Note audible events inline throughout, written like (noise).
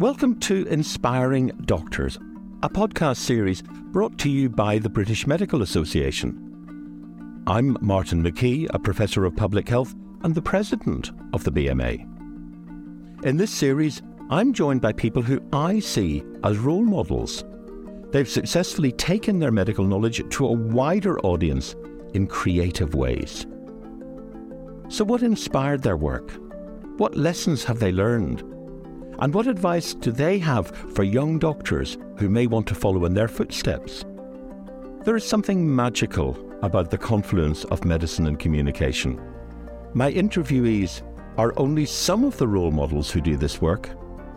Welcome to Inspiring Doctors, a podcast series brought to you by the British Medical Association. I'm Martin McKee, a professor of public health and the president of the BMA. In this series, I'm joined by people who I see as role models. They've successfully taken their medical knowledge to a wider audience in creative ways. So, what inspired their work? What lessons have they learned? And what advice do they have for young doctors who may want to follow in their footsteps? There is something magical about the confluence of medicine and communication. My interviewees are only some of the role models who do this work,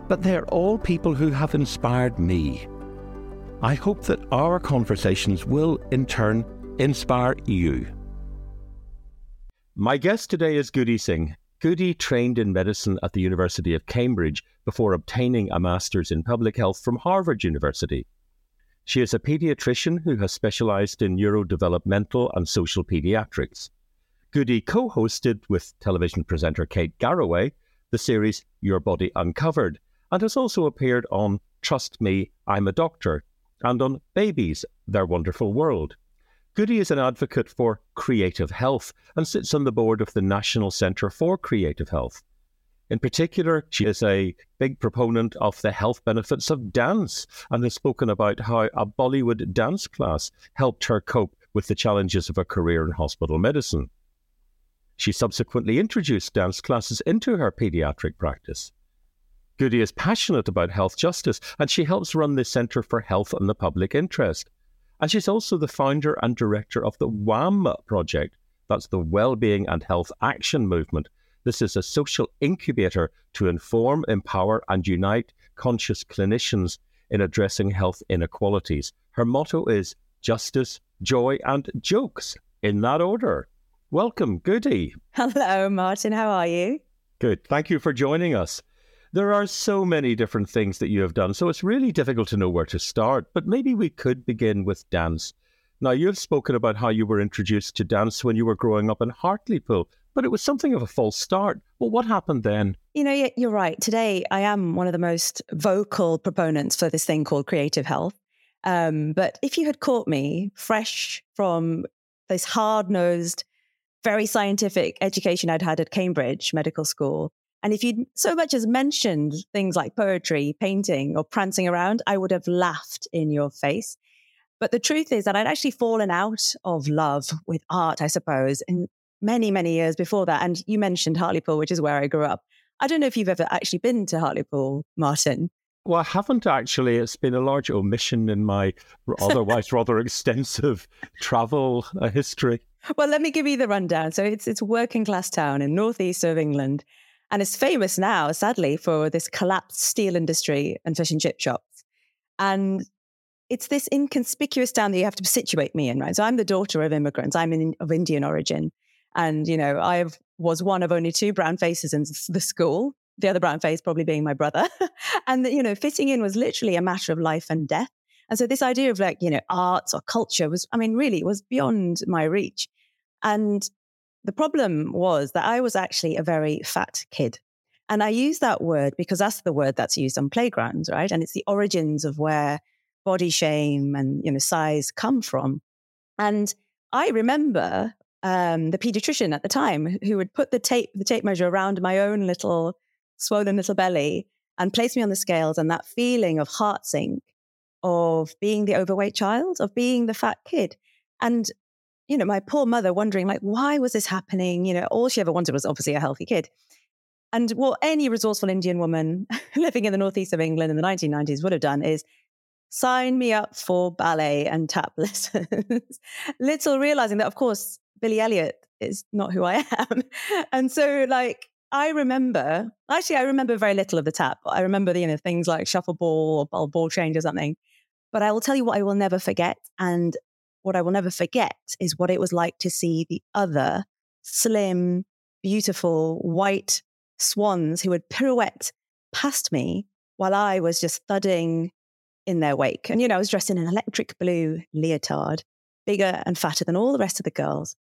but they are all people who have inspired me. I hope that our conversations will, in turn, inspire you. My guest today is Guddi Singh. Guddi trained in medicine at the University of Cambridge before obtaining a master's in public health from Harvard University. She is a pediatrician who has specialized in neurodevelopmental and social pediatrics. Guddi co hosted with television presenter Kate Garraway the series Your Body Uncovered and has also appeared on Trust Me, I'm a Doctor and on Babies, Their Wonderful World. Guddi is an advocate for creative health and sits on the board of the National Centre for Creative Health. In particular, she is a big proponent of the health benefits of dance and has spoken about how a Bollywood dance class helped her cope with the challenges of a career in hospital medicine. She subsequently introduced dance classes into her paediatric practice. Guddi is passionate about health justice and she helps run the Centre for Health and the Public Interest. And she's also the founder and director of the WHAM project. That's the Wellbeing and Health Action Movement. This is a social incubator to inform, empower, and unite conscious clinicians in addressing health inequalities. Her motto is justice, joy, and jokes in that order. Welcome, Guddi. Hello, Martin. How are you? Good. Thank you for joining us. There are so many different things that you have done, so it's really difficult to know where to start. But maybe we could begin with dance. Now, you've spoken about how you were introduced to dance when you were growing up in Hartlepool, but it was something of a false start. Well, what happened then? You know, you're right. Today, I am one of the most vocal proponents for this thing called creative health. Um, but if you had caught me fresh from this hard nosed, very scientific education I'd had at Cambridge Medical School, and if you'd so much as mentioned things like poetry, painting, or prancing around, I would have laughed in your face. But the truth is that I'd actually fallen out of love with art, I suppose, in many, many years before that. And you mentioned Hartlepool, which is where I grew up. I don't know if you've ever actually been to Hartlepool, Martin. Well, I haven't actually. It's been a large omission in my (laughs) otherwise rather extensive travel uh, history. Well, let me give you the rundown. So it's it's a working class town in northeast of England. And it's famous now, sadly, for this collapsed steel industry and fish and chip shops. And it's this inconspicuous town that you have to situate me in, right? So I'm the daughter of immigrants. I'm in, of Indian origin. And, you know, I was one of only two brown faces in the school, the other brown face probably being my brother. (laughs) and, you know, fitting in was literally a matter of life and death. And so this idea of like, you know, arts or culture was, I mean, really was beyond my reach. And the problem was that I was actually a very fat kid. And I use that word because that's the word that's used on playgrounds, right? And it's the origins of where body shame and you know size come from. And I remember um, the pediatrician at the time who would put the tape the tape measure around my own little swollen little belly and place me on the scales, and that feeling of heart sink, of being the overweight child, of being the fat kid. And you know, my poor mother wondering, like, why was this happening? You know, all she ever wanted was obviously a healthy kid. And what any resourceful Indian woman (laughs) living in the northeast of England in the 1990s would have done is sign me up for ballet and tap (laughs) lessons. Little realizing that, of course, Billy Elliot is not who I am. (laughs) and so, like, I remember, actually, I remember very little of the tap. I remember, the, you know, things like shuffleball or ball change or something. But I will tell you what I will never forget. And what I will never forget is what it was like to see the other slim, beautiful, white swans who would pirouette past me while I was just thudding in their wake. And, you know, I was dressed in an electric blue leotard, bigger and fatter than all the rest of the girls.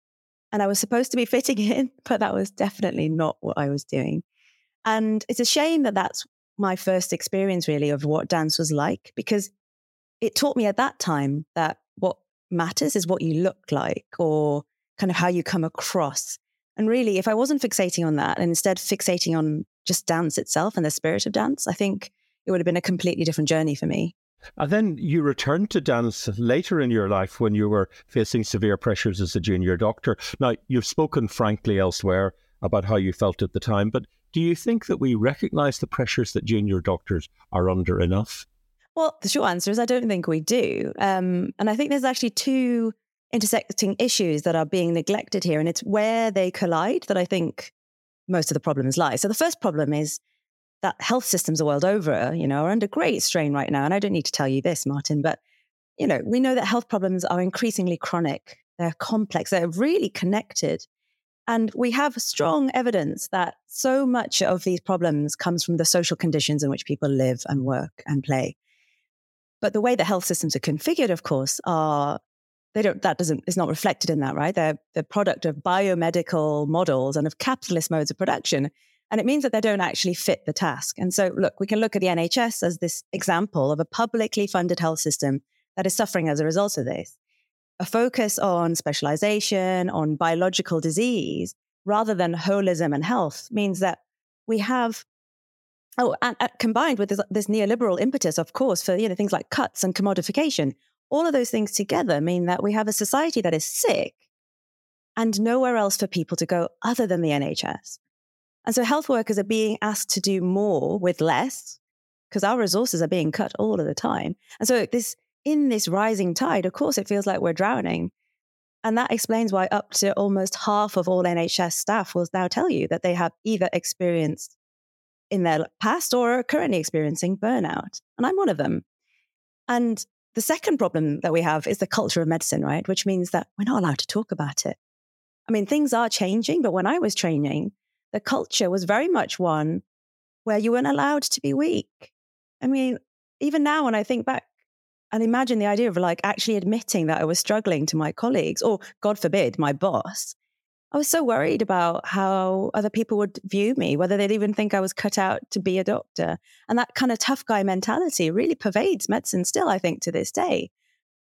And I was supposed to be fitting (laughs) in, but that was definitely not what I was doing. And it's a shame that that's my first experience really of what dance was like because it taught me at that time that matters is what you look like or kind of how you come across. And really, if I wasn't fixating on that and instead fixating on just dance itself and the spirit of dance, I think it would have been a completely different journey for me. And then you returned to dance later in your life when you were facing severe pressures as a junior doctor. Now, you've spoken frankly elsewhere about how you felt at the time, but do you think that we recognize the pressures that junior doctors are under enough? Well, the short answer is I don't think we do. Um, and I think there's actually two intersecting issues that are being neglected here. And it's where they collide that I think most of the problems lie. So the first problem is that health systems the world over, you know, are under great strain right now. And I don't need to tell you this, Martin, but you know, we know that health problems are increasingly chronic. They're complex. They're really connected. And we have strong evidence that so much of these problems comes from the social conditions in which people live and work and play. But the way the health systems are configured, of course, are they don't that doesn't is not reflected in that, right? They're the product of biomedical models and of capitalist modes of production. And it means that they don't actually fit the task. And so look, we can look at the NHS as this example of a publicly funded health system that is suffering as a result of this a focus on specialization, on biological disease, rather than holism and health means that we have oh and, and combined with this, this, neoliberal impetus of course for you know things like cuts and commodification all of those things together mean that we have a society that is sick and nowhere else for people to go other than the nhs and so health workers are being asked to do more with less because our resources are being cut all of the time and so this in this rising tide, of course, it feels like we're drowning. And that explains why up to almost half of all NHS staff will now tell you that they have either experienced in their past or are currently experiencing burnout. And I'm one of them. And the second problem that we have is the culture of medicine, right? Which means that we're not allowed to talk about it. I mean, things are changing, but when I was training, the culture was very much one where you weren't allowed to be weak. I mean, even now, when I think back and imagine the idea of like actually admitting that I was struggling to my colleagues or, God forbid, my boss. I was so worried about how other people would view me, whether they'd even think I was cut out to be a doctor. And that kind of tough guy mentality really pervades medicine still, I think, to this day.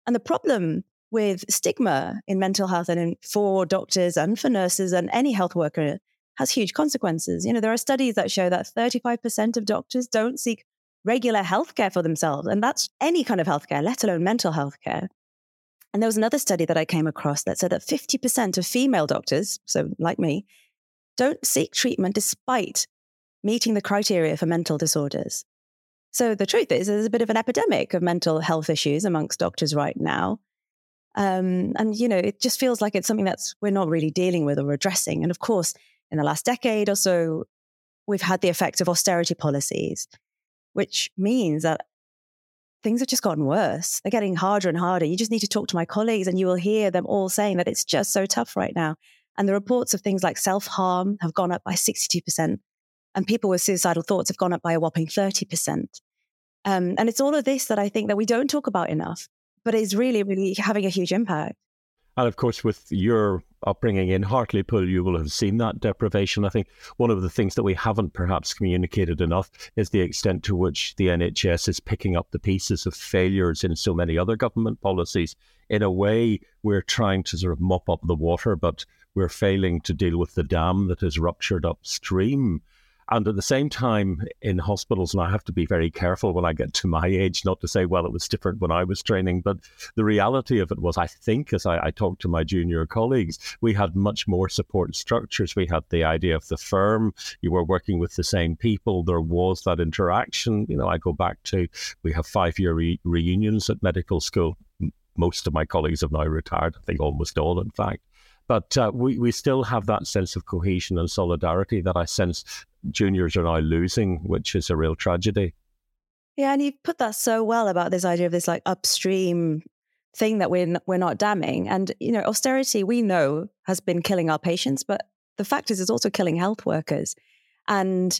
And the problem with stigma in mental health and in, for doctors and for nurses and any health worker has huge consequences. You know, there are studies that show that 35% of doctors don't seek regular healthcare for themselves. And that's any kind of healthcare, let alone mental health care. And there was another study that I came across that said that 50% of female doctors, so like me, don't seek treatment despite meeting the criteria for mental disorders. So the truth is, there's a bit of an epidemic of mental health issues amongst doctors right now. Um, and, you know, it just feels like it's something that's we're not really dealing with or addressing. And of course, in the last decade or so, we've had the effect of austerity policies which means that things have just gotten worse. They're getting harder and harder. You just need to talk to my colleagues and you will hear them all saying that it's just so tough right now. And the reports of things like self harm have gone up by 62%. And people with suicidal thoughts have gone up by a whopping 30%. Um, and it's all of this that I think that we don't talk about enough, but is really, really having a huge impact. And of course, with your upbringing in Hartlepool, you will have seen that deprivation. I think one of the things that we haven't perhaps communicated enough is the extent to which the NHS is picking up the pieces of failures in so many other government policies. In a way, we're trying to sort of mop up the water, but we're failing to deal with the dam that has ruptured upstream. And at the same time, in hospitals, and I have to be very careful when I get to my age, not to say, well, it was different when I was training, but the reality of it was, I think, as I, I talked to my junior colleagues, we had much more support structures. We had the idea of the firm, you were working with the same people, there was that interaction. You know, I go back to, we have five year re- reunions at medical school. Most of my colleagues have now retired, I think almost all, in fact. But uh, we, we still have that sense of cohesion and solidarity that I sense juniors are now losing, which is a real tragedy. Yeah, and you put that so well about this idea of this like upstream thing that we're we're not damming. And you know, austerity we know has been killing our patients, but the fact is, it's also killing health workers. And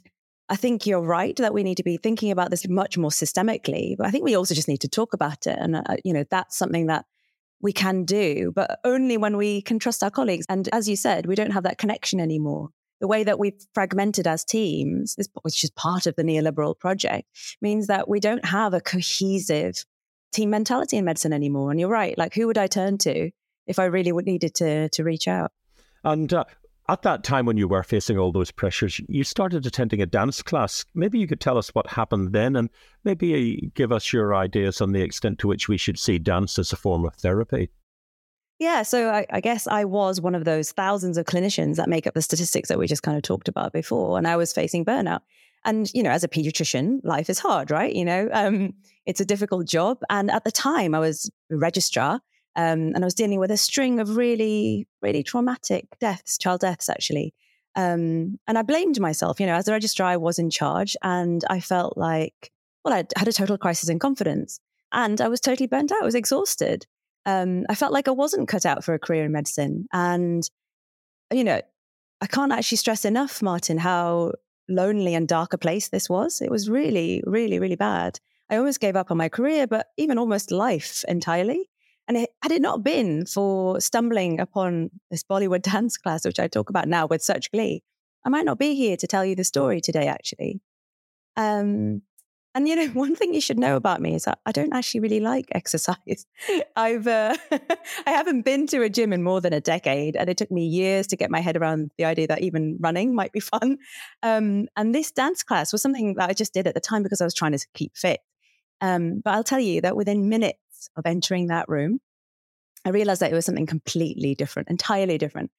I think you're right that we need to be thinking about this much more systemically. But I think we also just need to talk about it, and uh, you know, that's something that we can do, but only when we can trust our colleagues. And as you said, we don't have that connection anymore. The way that we've fragmented as teams, which is part of the neoliberal project, means that we don't have a cohesive team mentality in medicine anymore. And you're right. Like, who would I turn to if I really needed to to reach out? And uh, at that time when you were facing all those pressures, you started attending a dance class. Maybe you could tell us what happened then, and maybe give us your ideas on the extent to which we should see dance as a form of therapy. Yeah, so I, I, guess I was one of those thousands of clinicians that make up the statistics that we just kind of talked about before, and I was facing burnout. And you know, as a pediatrician, life is hard, right? You know, um, it's a difficult job. And at the time, I was a registrar, um, and I was dealing with a string of really, really traumatic deaths, child deaths, actually. Um, and I blamed myself. You know, as a registrar, I was in charge, and I felt like, well, I had a total crisis in confidence, and I was totally burnt out. I was exhausted um, I felt like I wasn't cut out for a career in medicine. And, you know, I can't actually stress enough, Martin, how lonely and dark a place this was. It was really, really, really bad. I almost gave up on my career, but even almost life entirely. And it, had it not been for stumbling upon this Bollywood (laughs) dance class, which I talk about now with such glee, I might not be here to tell you the story today, actually. Um, and you know, (laughs) one thing you should know about me is that I don't actually really like (laughs) exercise. I've uh, (laughs) I haven't been to a gym in more than a decade, and it took me years to get my head around the idea that even running might be fun. Um, and this dance class was something that I just did at the time because I was trying to keep fit. Um, but I'll tell you that within minutes of entering that room, I realized that it was something completely different, entirely different.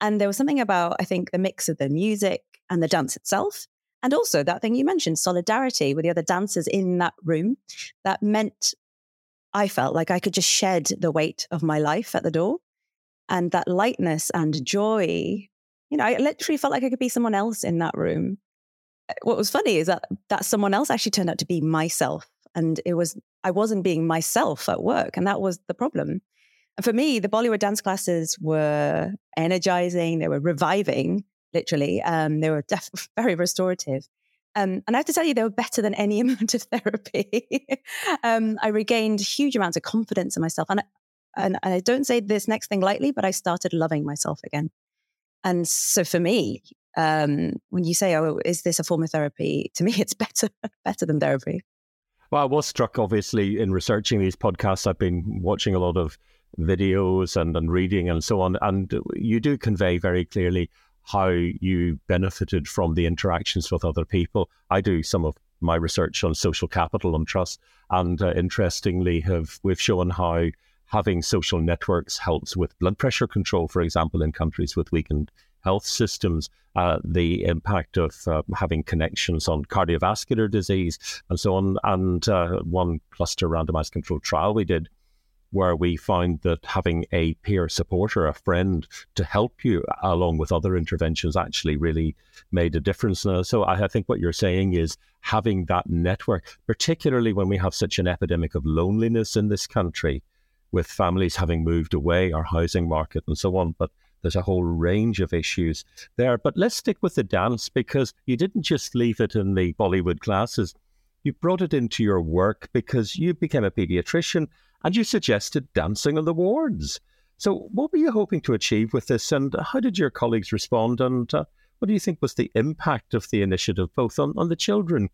And there was something about I think the mix of the music and the dance itself and also that thing you mentioned, solidarity with the other dancers in that room, that meant I felt like I could just shed the weight of my life at the door. And that lightness and joy, you know, I literally felt like I could be someone else in that room. Eh, what was funny is that that someone else actually turned out to be myself. And it was, I wasn't being myself at work. And that was the problem. And for me, the Bollywood dance classes were energizing, they were reviving literally. Um, they were def- (laughs) very restorative. Um, and I have to tell you, they were better than any (laughs) amount of therapy. um, I regained huge amounts of confidence in myself. And, and, and I don't say this next thing lightly, but I started loving myself again. And so for me, um, when you say, "Oh, is this a form of therapy?" To me, (laughs) it's better, better than therapy. Well, I was struck, obviously, in researching these podcasts. I've been watching a lot of videos and, and reading and so on, and you do convey very clearly how you benefited from the interactions with other people. I do some of my research on social capital and trust, and uh, interestingly, have we've shown how having social networks helps with blood pressure control, for example, in countries with weakened health systems, uh, the impact of uh, having connections on cardiovascular disease and so on. And uh, one cluster randomized controlled trial we did where we found that having a peer supporter, a friend to help you along with other interventions actually really made a difference. So I, think what you're saying is having that network, particularly when we have such an epidemic of loneliness in this country, with families having moved away, our housing market and so on. But there's a whole range of issues there. But let's stick with the dance because you didn't just leave it in the Bollywood classes. You brought it into your work because you became a pediatrician and you suggested dancing on the wards. So, what were you hoping to achieve with this, and how did your colleagues respond? And uh, what do you think was the impact of the initiative, both on, on the children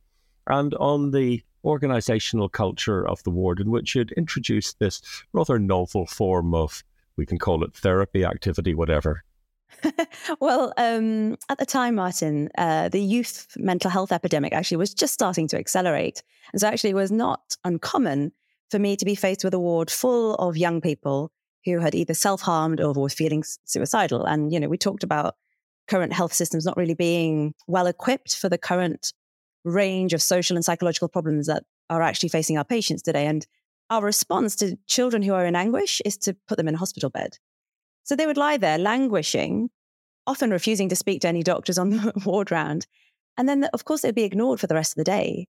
and on the organizational culture of the ward, in which you'd introduced this rather novel form of, we can call it therapy, activity, whatever? (laughs) well, um, at the time, Martin, uh, the youth mental health epidemic actually was just starting to accelerate. And so, actually, it was not uncommon for me to be faced with a ward full of young people who had either self-harmed or were feeling suicidal. And, you know, we talked about current health systems not really being well equipped for the current range of social and psychological problems that are actually facing our patients today. And our response to children who are in anguish is to put them in a hospital bed. So they would lie there languishing, often refusing to speak to any doctors on the (laughs) ward round. And then, of course, they'd be ignored for the rest of the day.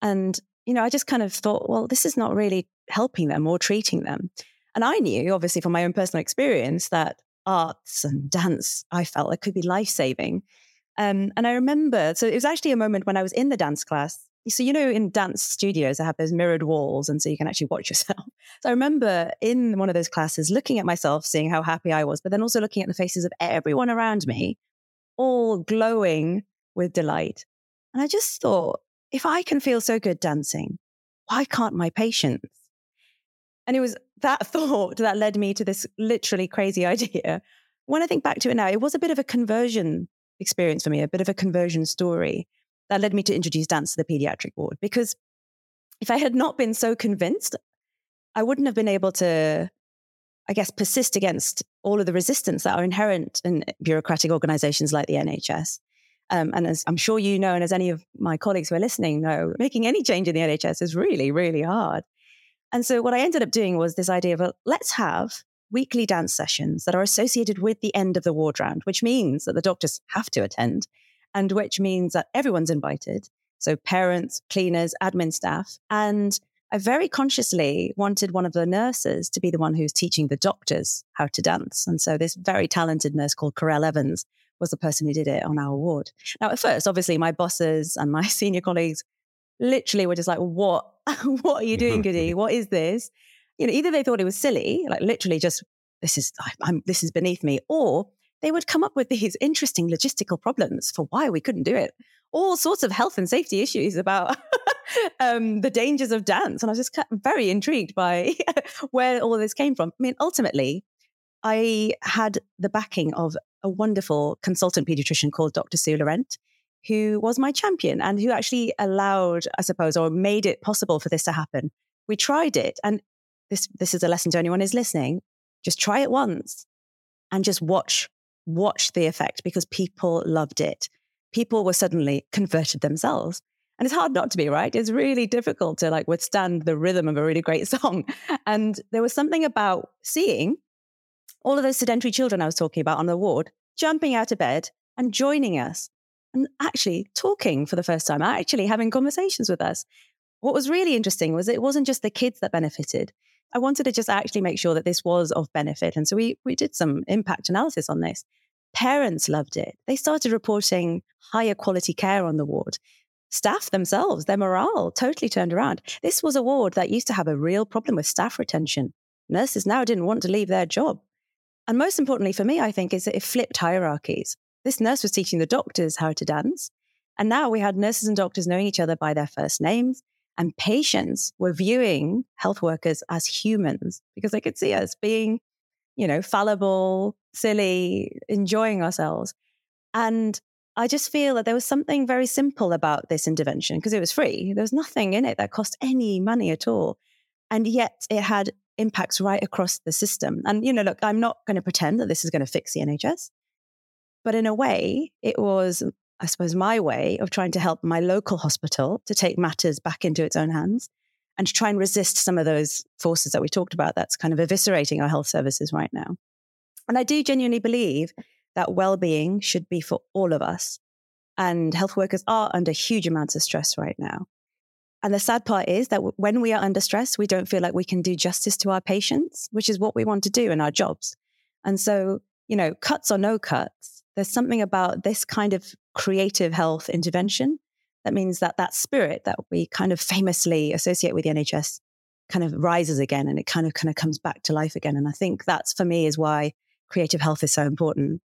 And you know, I just kind of thought, well, this is not really helping them or treating them. And I knew, obviously, from my own personal experience, that arts and dance, I felt like could be life saving. Um, and I remember, so it was actually a moment when I was in the dance class. So, you know, in dance studios, I have those mirrored walls, and so you can actually watch (laughs) yourself. So I remember in one of those classes looking at myself, seeing how happy I was, but then also looking at the faces of everyone around me, all glowing with delight. And I just thought, if I can feel so good dancing, why can't my patients? And it was that (laughs) thought that led me to this literally crazy (laughs) idea. When I think back to it now, it was a bit of a conversion experience for me, a bit of a conversion story that led me to introduce dance to the pediatric ward. Because if I had not been so convinced, I wouldn't have been able to, I guess, persist against all of the resistance that are inherent in bureaucratic organizations like the NHS. Um, and as I'm sure you know, and as any of my colleagues who are listening know, making any change in the NHS is really, really hard. And so what I ended up doing was this idea of uh, let's have weekly dance sessions that are associated with the end of the ward round, which means that the doctors have to attend and which means that everyone's invited. So parents, cleaners, admin staff. And I very consciously wanted one of the nurses to be the one who's teaching the doctors how to dance. And so this very talented nurse called Corell Evans was the person who did it on our ward. Now, at first, obviously, my bosses and my (laughs) senior colleagues literally were just like, what? (laughs) what are you doing, (laughs) Guddi? What is this? You know, either they thought it was silly, like literally just, this is, I'm, this is beneath me, or they would come up with these interesting logistical problems for why we couldn't do it. All sorts of health and safety issues about um, the dangers of dance. And I was just very intrigued by where all this came from. I mean, ultimately, I had the backing of a wonderful consultant pediatrician called Dr. Sue Laurent, who was my champion and who actually allowed, I suppose, or made it possible for this to happen. We tried it. And this, this is a lesson to anyone who's listening. Just try it once and just watch, watch the effect because people loved it. People were suddenly converted themselves. And it's hard not to be, right? It's really difficult to like withstand the rhythm of a really great (laughs) song. And there was something about seeing all of those sedentary children I was talking about on the ward jumping out of bed and joining us and actually talking for the first time, actually having conversations with us. What was really interesting was it wasn't just the kids that benefited. I wanted to just actually make sure that this was of benefit. And so we, we did some impact analysis on this. Parents loved it. They started reporting higher quality care on the ward. Staff themselves, their morale totally turned around. This was a ward that used to have a real problem with staff retention. Nurses now didn't want to leave their job. And most importantly for me, I think, is that it flipped hierarchies. This nurse was teaching the doctors how to dance. And now we had nurses and doctors knowing each other by their first names. And patients were viewing health workers as humans because they could see us being, you know, fallible, silly, enjoying ourselves. And I just feel that there was something very simple about this intervention because it was free. There was nothing in it that cost any money at all. And yet it had impacts right across the system. And, you know, look, I'm not going to pretend that this is going to fix the NHS. But in a way, it was, I suppose, my way of trying to help my local hospital to take matters back into its own hands and to try and resist some of those forces that we talked about that's kind of eviscerating our health services right now. And I do genuinely believe that well-being should be for all of us. And health workers are under huge amounts of stress right now. And the sad part is that when we are under stress, we don't feel like we can do justice to our patients, which is what we want to do in our jobs. And so, you know, cuts or no cuts, there's something about this kind of creative health intervention that means that that spirit that we kind of famously associate with the NHS kind of rises again and it kind of kind of comes back to life again. And I think that's for me is why creative health is so important.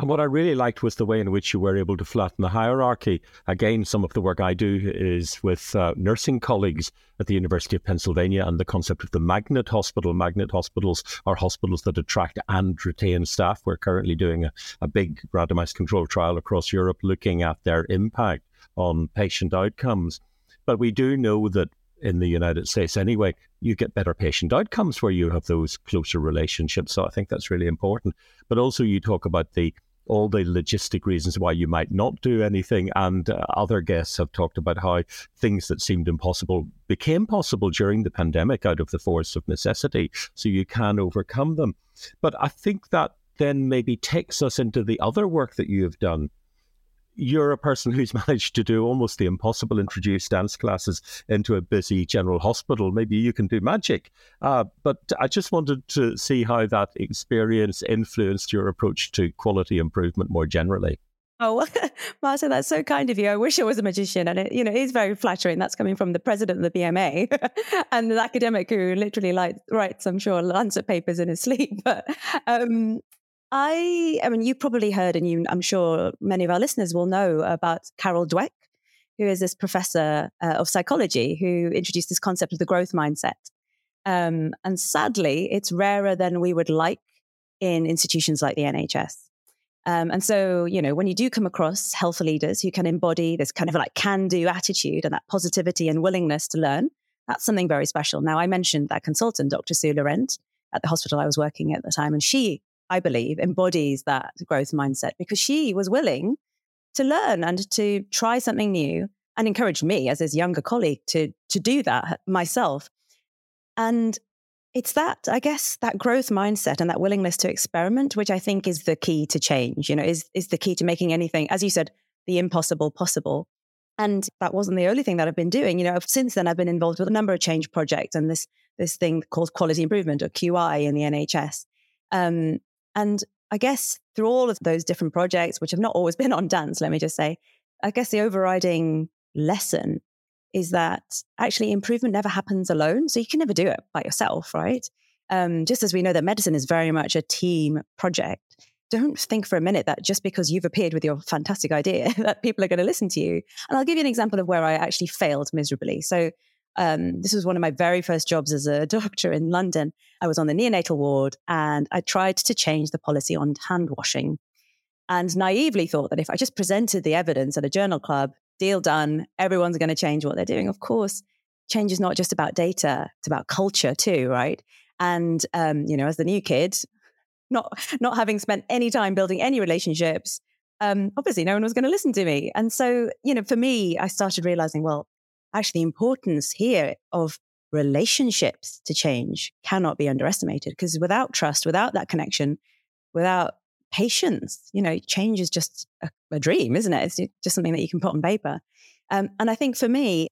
And what I really liked was the way in which you were able to flatten the hierarchy. Again, some of the work I do is with uh, nursing colleagues at the University of Pennsylvania and the concept of the magnet hospital. Magnet hospitals are hospitals that attract and retain staff. We're currently doing a, a big randomized control trial across Europe looking at their impact on patient outcomes. But we do know that in the United States anyway, you get better patient outcomes where you have those closer relationships. So I think that's really important. But also, you talk about the all the logistic reasons why you might not do anything. And uh, other guests have talked about how things that seemed impossible became possible during the pandemic out of the force of necessity. So you can overcome them. But I think that then maybe takes us into the other work that you have done you're a person who's (laughs) managed to do almost the impossible introduce dance classes into a busy general hospital. Maybe you can do magic. Uh, but I just wanted to see how that experience influenced your approach to quality improvement more generally. Oh, (laughs) Martin, that's so kind of you. I wish I was a magician. And it, you know, it is very flattering. That's coming from the president of the BMA (laughs) and the academic who literally like writes, I'm sure, Lancet papers in his sleep. But um, I, I mean, you probably heard, and you, I'm sure many of our listeners will know about Carol Dweck, who is this professor uh, of psychology who introduced this concept of the growth mindset. Um, and sadly, it's rarer than we would like in institutions like the NHS. Um, and so, you know, when you do come across health leaders who can embody this kind of like can do attitude and that positivity and willingness to learn, that's something very special. Now, I mentioned that consultant, Dr. Sue Laurent, at the hospital I was working at the time, and she, I believe, embodies that growth mindset because she was willing to learn and to try something new and encouraged me as his younger colleague to, to do that myself. And it's that, I guess, that growth mindset and that willingness to experiment, which I think is the key to change, you know, is, is the key to making anything, as you said, the impossible possible. And that wasn't the only thing that I've been doing. You know, since then I've been involved with a number of change projects and this this thing called quality improvement or QI in the NHS. Um, and I guess through all of those different projects, which have not always (laughs) been on dance, let me just say, I guess the overriding lesson is that actually improvement never happens alone. So you can never do it by yourself, right? Um, just as we know that medicine is very much a team project, don't think for a minute that just because you've appeared with your fantastic idea (laughs) that people are going to listen to you. And I'll give you an example of where I actually failed miserably. So um, this was one of my very first jobs as a (laughs) doctor in London. I was on the neonatal ward and I tried to change the policy on hand washing and naively thought that if I just presented the evidence at a journal club, deal done, everyone's going to change what they're doing. Of course, change is not just about data, it's about culture too, right? And, um, you know, as the new kid, (laughs) not, not having spent any time building any relationships, um, obviously no one was going to listen to me. And so, you know, for me, I started realizing, well, actually the importance here of relationships to change cannot be underestimated because without trust, without that connection, without patience. You know, change is just a, a dream, isn't it? It's just something that you can put on paper. Um, and I think for me,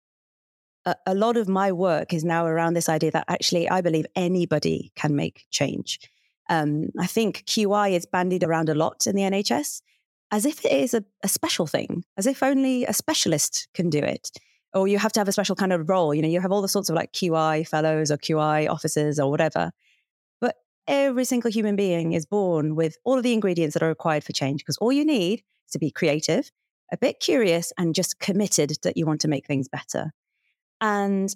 a, a lot of my work is now around this idea that actually I believe anybody can make change. Um, I think QI is bandied around a lot in the NHS as if it is a, a, special thing, as if only a specialist can do it. Or you have to have a special kind of role. You know, you have all the sorts of like QI fellows or QI officers or whatever But every single human being is born with all of the ingredients that are required for change because all you need is to be creative, a bit curious, and just committed that you want to make things better. And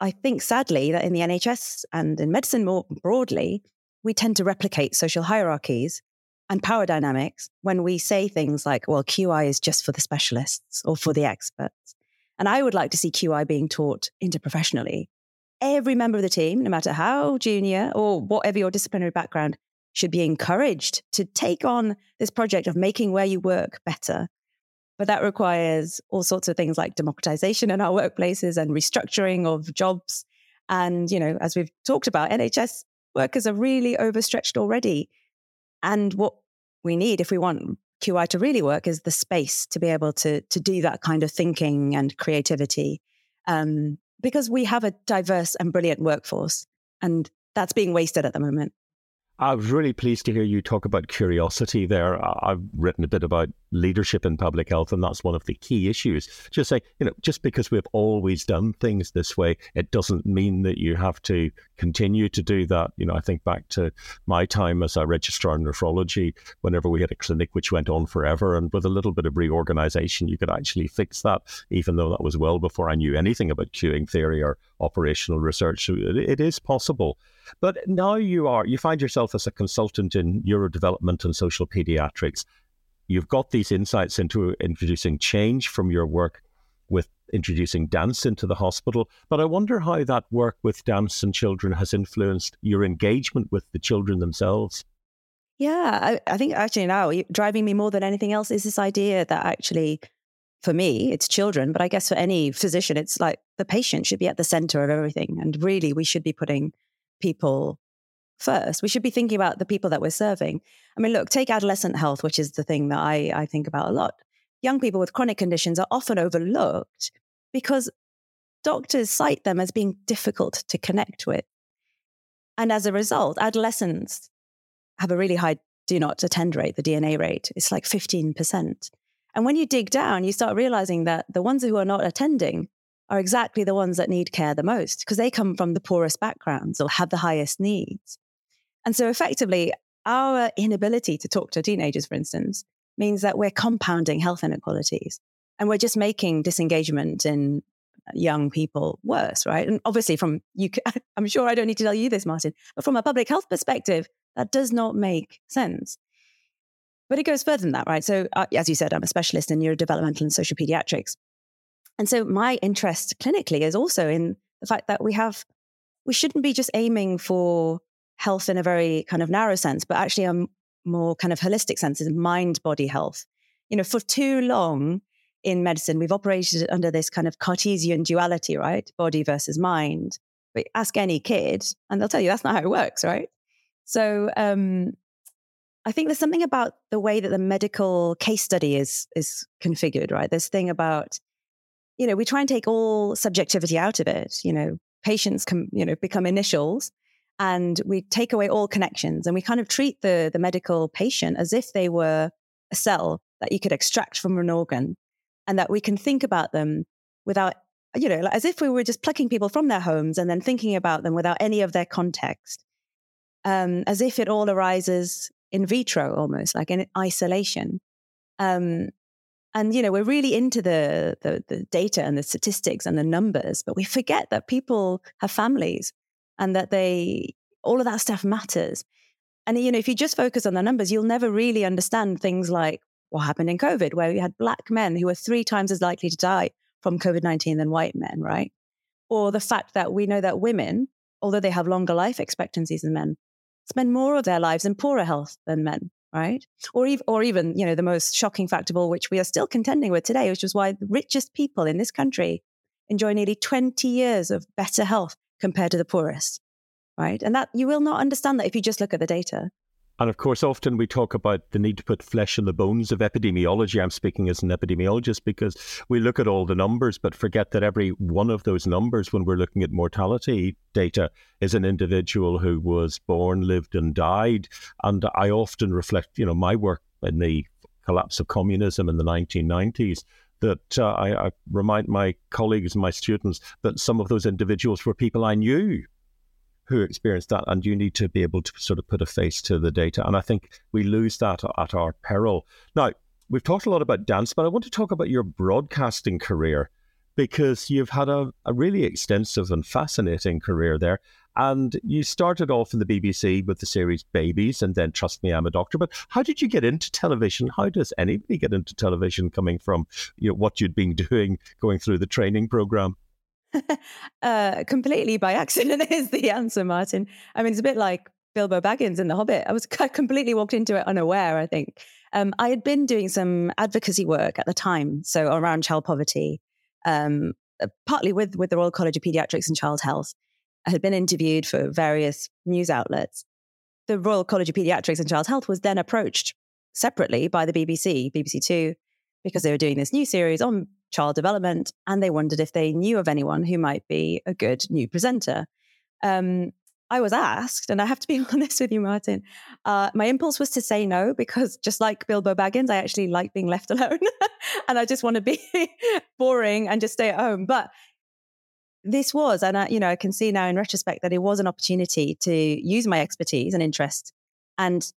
I think sadly that in the NHS and in medicine more broadly, we tend to replicate social hierarchies and power dynamics when we say things like, well, QI is just for the specialists or for the experts. And I would like to see QI being taught interprofessionally every member of the team, no matter how junior or whatever your disciplinary background, should be encouraged to take on this project of making where you work better. But that requires all sorts of things like democratization in our workplaces and restructuring of jobs. And, you know, as we've talked about, NHS workers are really overstretched already. And what we need if we want QI to really work is the space to be able to, to do that kind of thinking and creativity. Um, because we have a diverse and brilliant workforce, and that's being wasted at the moment. I was really pleased to hear you talk about curiosity there. I've written a bit about leadership in public health, and that's one of the key issues. Just say, you know, just because we've always done things this way, it doesn't mean that you have to continue to do that. You know, I think back to my time as a registrar in nephrology, whenever we had a clinic which went on forever, and with a little bit of reorganization, you could actually fix that, even though that was well before I knew anything about queuing theory or operational research. It is possible. But now you are, you find yourself as a consultant in neurodevelopment and social pediatrics. You've got these insights into introducing change from your work with introducing dance into the hospital. But I wonder how that work with dance and children has influenced your engagement with the children themselves. Yeah, I, I think actually now driving me more than anything else is this idea that actually for me, it's children, but I guess for any physician, it's like the patient should be at the center of everything. And really, we should be putting people first. We should be thinking about the people that we're serving. I mean, look, take adolescent health, which is the thing that I, I think about a lot. Young people with chronic conditions are often overlooked because doctors cite them as being difficult to connect with. And as a result, adolescents have a really high do not attend rate, the DNA rate. It's like 15%. And when you dig down, you start realizing that the ones who are not attending are exactly the ones that need care the most because they come from the poorest backgrounds or have the highest needs. And so effectively, our inability to talk to teenagers, for instance, means that we're compounding health inequalities and we're just making disengagement in young people worse, right? And obviously, from you, (laughs) I'm sure I don't need to tell you this, Martin, but from a public health perspective, that does not make sense. But it goes further than that, right? So, uh, as you said, I'm a specialist in neurodevelopmental and social pediatrics. And so, my interest clinically is also in the fact that we have, we shouldn't be just aiming for health in a very kind of narrow sense, but actually a more kind of holistic sense is mind body health. You know, for too long in medicine, we've operated under this kind of Cartesian duality, right? Body versus mind. But ask any kid, and they'll tell you that's not how it works, right? So, um, I think there's something about the way that the medical case study is is configured, right? This thing about, you know, we try and take all subjectivity out of it. You know, patients can, you know, become initials, and we take away all connections, and we kind of treat the the medical patient as if they were a cell that you could extract from an organ, and that we can think about them without, you know, as if we were just plucking people from their homes and then thinking about them without any of their context. Um, as if it all arises in vitro almost like in isolation um, and you know we're really into the, the, the data and the statistics and the numbers but we forget that people have families and that they all of that stuff matters. And you know if you just focus on the numbers you'll never really understand things like what happened in covid where we had black men who were three times as likely to die from covid-19 than white men right? Or the fact that we know that women although they have longer life expectancies than men spend more of their lives in poorer health than men, right? Or, ev- or even, you know, the most shocking fact of all, which we are still contending with today, which is why the richest people in this country enjoy nearly 20 years of better health compared to the poorest, right? And that you will not understand that if you just look at the data. And of course, often we talk about the need to put flesh in the bones of epidemiology. I'm speaking as an epidemiologist because we look at all the numbers, but forget that every one of those numbers, when we're looking at mortality data, is an individual who was born, lived, and died. And I often reflect, you know, my work in the collapse of communism in the 1990s that uh, I, I, remind my colleagues and my students that some of those individuals were people I knew who experienced that, and you need to be able to sort of put a face to the data. And I think we lose that at our peril. Now, we've talked a lot about dance, but I want to talk about your broadcasting career because you've had a, a really extensive and fascinating career there. And you started off in the BBC with the series Babies and then Trust Me, I'm a Doctor. But how did you get into television? How does anybody get into television coming from you know, what you'd been (laughs) doing going through the training program? (laughs) uh, completely by accident (laughs) is the answer, Martin. I mean, it's a bit like Bilbo Baggins in The Hobbit. I was (laughs) I completely walked into it unaware. I think um, I had been doing some advocacy work at the time, so around child poverty, um, uh, partly with with the Royal College of Pediatrics and Child Health. I had been interviewed for various news outlets. The Royal College of Pediatrics and Child Health was then approached separately by the BBC, BBC Two, because they were doing this new series on child development, and they wondered if they knew of anyone who might be a good new presenter. Um, I was asked, and I have to be (laughs) honest with you, Martin. Uh, my impulse was to say no because, just like Bilbo Baggins, I actually like being left (laughs) alone, and I just want to be (laughs) boring and just stay at home. But this was, and I, you know, I can see now in retrospect that it was an opportunity to use my expertise and interest and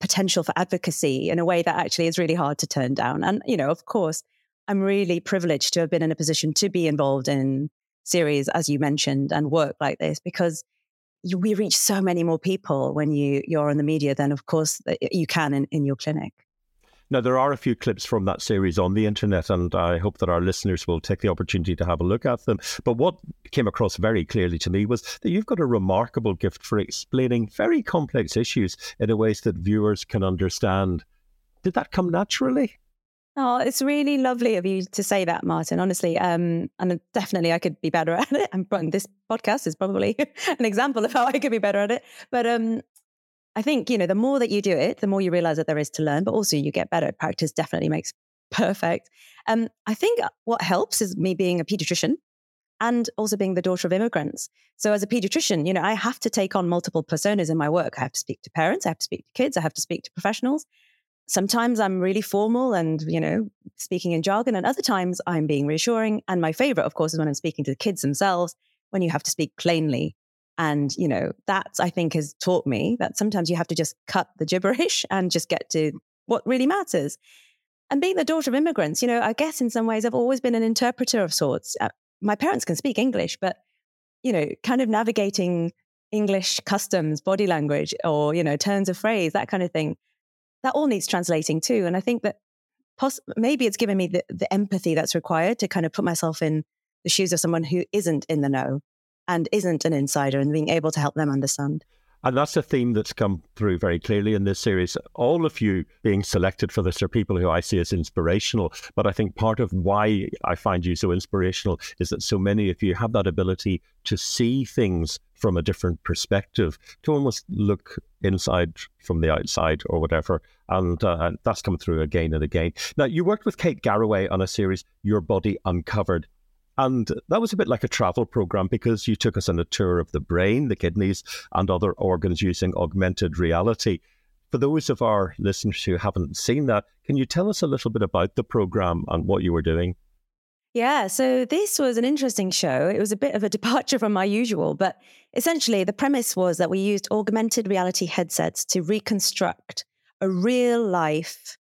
potential for advocacy in a way that actually is really hard to turn down. And you know, of course, I'm really privileged to have been in a position to be involved in series, as you mentioned, and work like this because you, we reach so many more people when you, you're in the media than, of course, you can in, in your clinic. Now, there are a few clips from that series on the internet, and I hope that our listeners will take the opportunity to have a look at them. But what came across very clearly to me was that you've got a remarkable gift for explaining very complex issues in a ways that viewers can understand. Did that come naturally? Oh, it's really lovely of you to say that, Martin. Honestly, um, and definitely I could be better (laughs) at it. And this podcast is probably (laughs) an example of how I could be better at it. But um, I think you know, the more that you do it, the more you realize that there is to learn. But also, you get better. Practice definitely makes perfect. Um, I think what helps is me being a pediatrician and also being the daughter of immigrants. So as a pediatrician, you know, I have to take on multiple personas in my work. I have to speak to parents, I have to speak to kids, I have to speak to professionals sometimes I'm really formal and, you know, speaking in jargon, and other times I'm being reassuring. And my favorite, of course, is when I'm speaking to the kids themselves, when you have to speak plainly And, you know, that I think has taught me that sometimes you have to just cut the gibberish (laughs) and just get to what really matters. And being the daughter of immigrants, you know, I guess in some ways I've always been an interpreter of sorts. Uh, my parents can speak English, but, you know, kind of navigating English customs, body language, or, you know, turns of phrase, that kind of thing, that all needs translating too. And I think that poss- maybe it's given me the, the empathy that's required to kind of put myself in the shoes of someone who isn't in the know and isn't an insider and being able to help them understand. And that's a theme that's come through very clearly in this series. All of you being selected for this are people who I see as inspirational. But I think part of why I find you so inspirational is that so many of you have that ability to see things from a different perspective, to almost look inside from the outside or whatever. And, uh, and that's come through again and again. Now, you worked with Kate Garraway on a series, Your Body Uncovered. And that was a bit like a travel program because you took us on a tour of the brain, the kidneys, and other organs using augmented reality. For those of our listeners who haven't seen that, can you tell us a little bit about the program and what you were doing? Yeah, so this was an interesting show. It was a bit of a departure from my usual, but essentially the premise was that we used augmented reality headsets to reconstruct a real life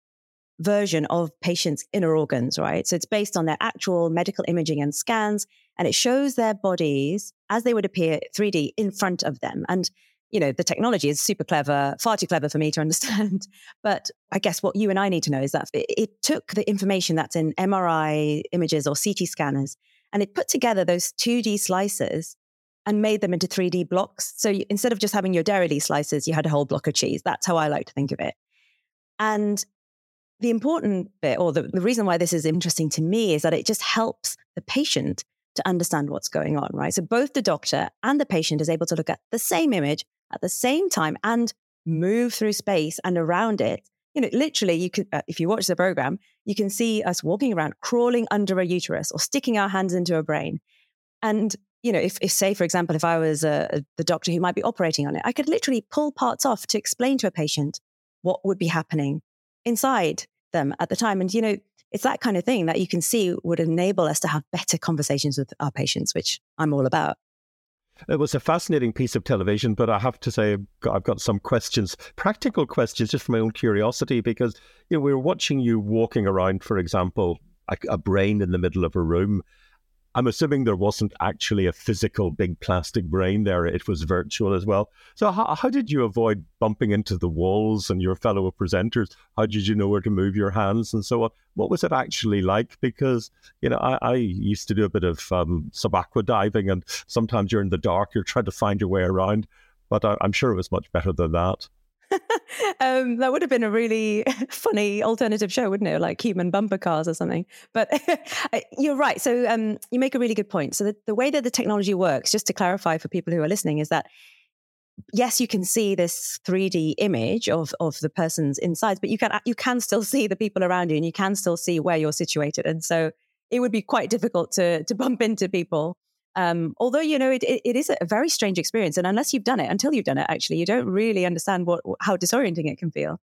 version of patients' inner organs, right? So it's based on their actual medical imaging and scans, and it shows their bodies as they would appear 3D in front of them. And you know, the technology is super clever, far too clever for me to understand. (laughs) But I guess what you and I need to know is that it, it took the information that's in MRI images or CT scanners and it put together those 2D slices and made them into 3D blocks. So you, instead of just having your dairy slices, you had a whole block of cheese. That's how I like to think of it. And the important bit, or the, the reason why this is interesting to me, is that it just helps the patient to understand what's going on, right? So both the doctor and the patient is able to look at the same image at the same time and move through space and around it. You know, literally, you can, uh, if you watch the program, you can see us walking around, crawling under a uterus or sticking our hands into a brain. And, you know, if, if say, for example, if I was a, a, the doctor who might be operating on it, I could literally pull parts off to explain to a patient what would be happening inside them at the time. And, you know, it's that kind of thing that you can see would enable us to have better conversations with our patients, which I'm all about. It was a fascinating piece of television, but I have to say I've got some questions, practical questions, just for my own curiosity, because you know we were watching you walking around, for example, a, a brain in the middle of a room, I'm assuming there wasn't actually a physical big plastic brain there. It was virtual as well. So, how, how did you avoid bumping into the walls and your fellow presenters? How did you know where to move your hands and so on? What was it actually like? Because, you know, I, I used to do a bit of um, aqua diving, and sometimes you're in the dark, you're trying to find your way around. But I, I'm sure it was much better than that. (laughs) um, that would have been a really (laughs) funny alternative show, wouldn't it? Like human bumper cars or something. But (laughs) you're right. So um, you make a really good point. So the, the way that the technology works, just to clarify for people who are listening, is that yes, you can see this 3D image of of the person's insides, but you can you can still see the people around you, and you can still see where you're situated. And so it would be quite difficult to to bump into people um, although you know it, it, it is a very strange experience, and unless you've done it, until you've done it, actually, you don't really understand what how disorienting it can feel.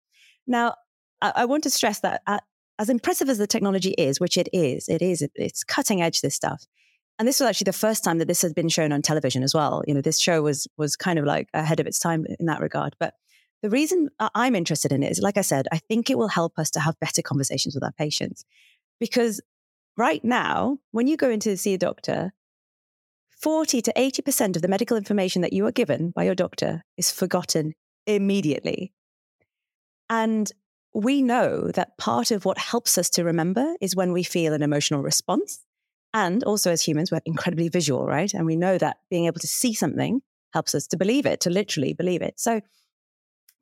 Now, I, I want to stress that uh, as impressive as the technology is, which it is, it is it's cutting edge. This stuff, and this was actually the first time that this had been shown on television as well. You know, this show was was kind of like ahead of its time in that regard. But the reason I'm interested in it is, like I said, I think it will help us to have better conversations with our patients because right now, when you go in to see a doctor, 40 to 80% of the medical information that you are given by your doctor is forgotten immediately. And we know that part of what helps us to remember is when we feel an emotional response. And also, as humans, we're incredibly visual, right? And we know that being able to see something helps us to believe it, to literally believe it. So,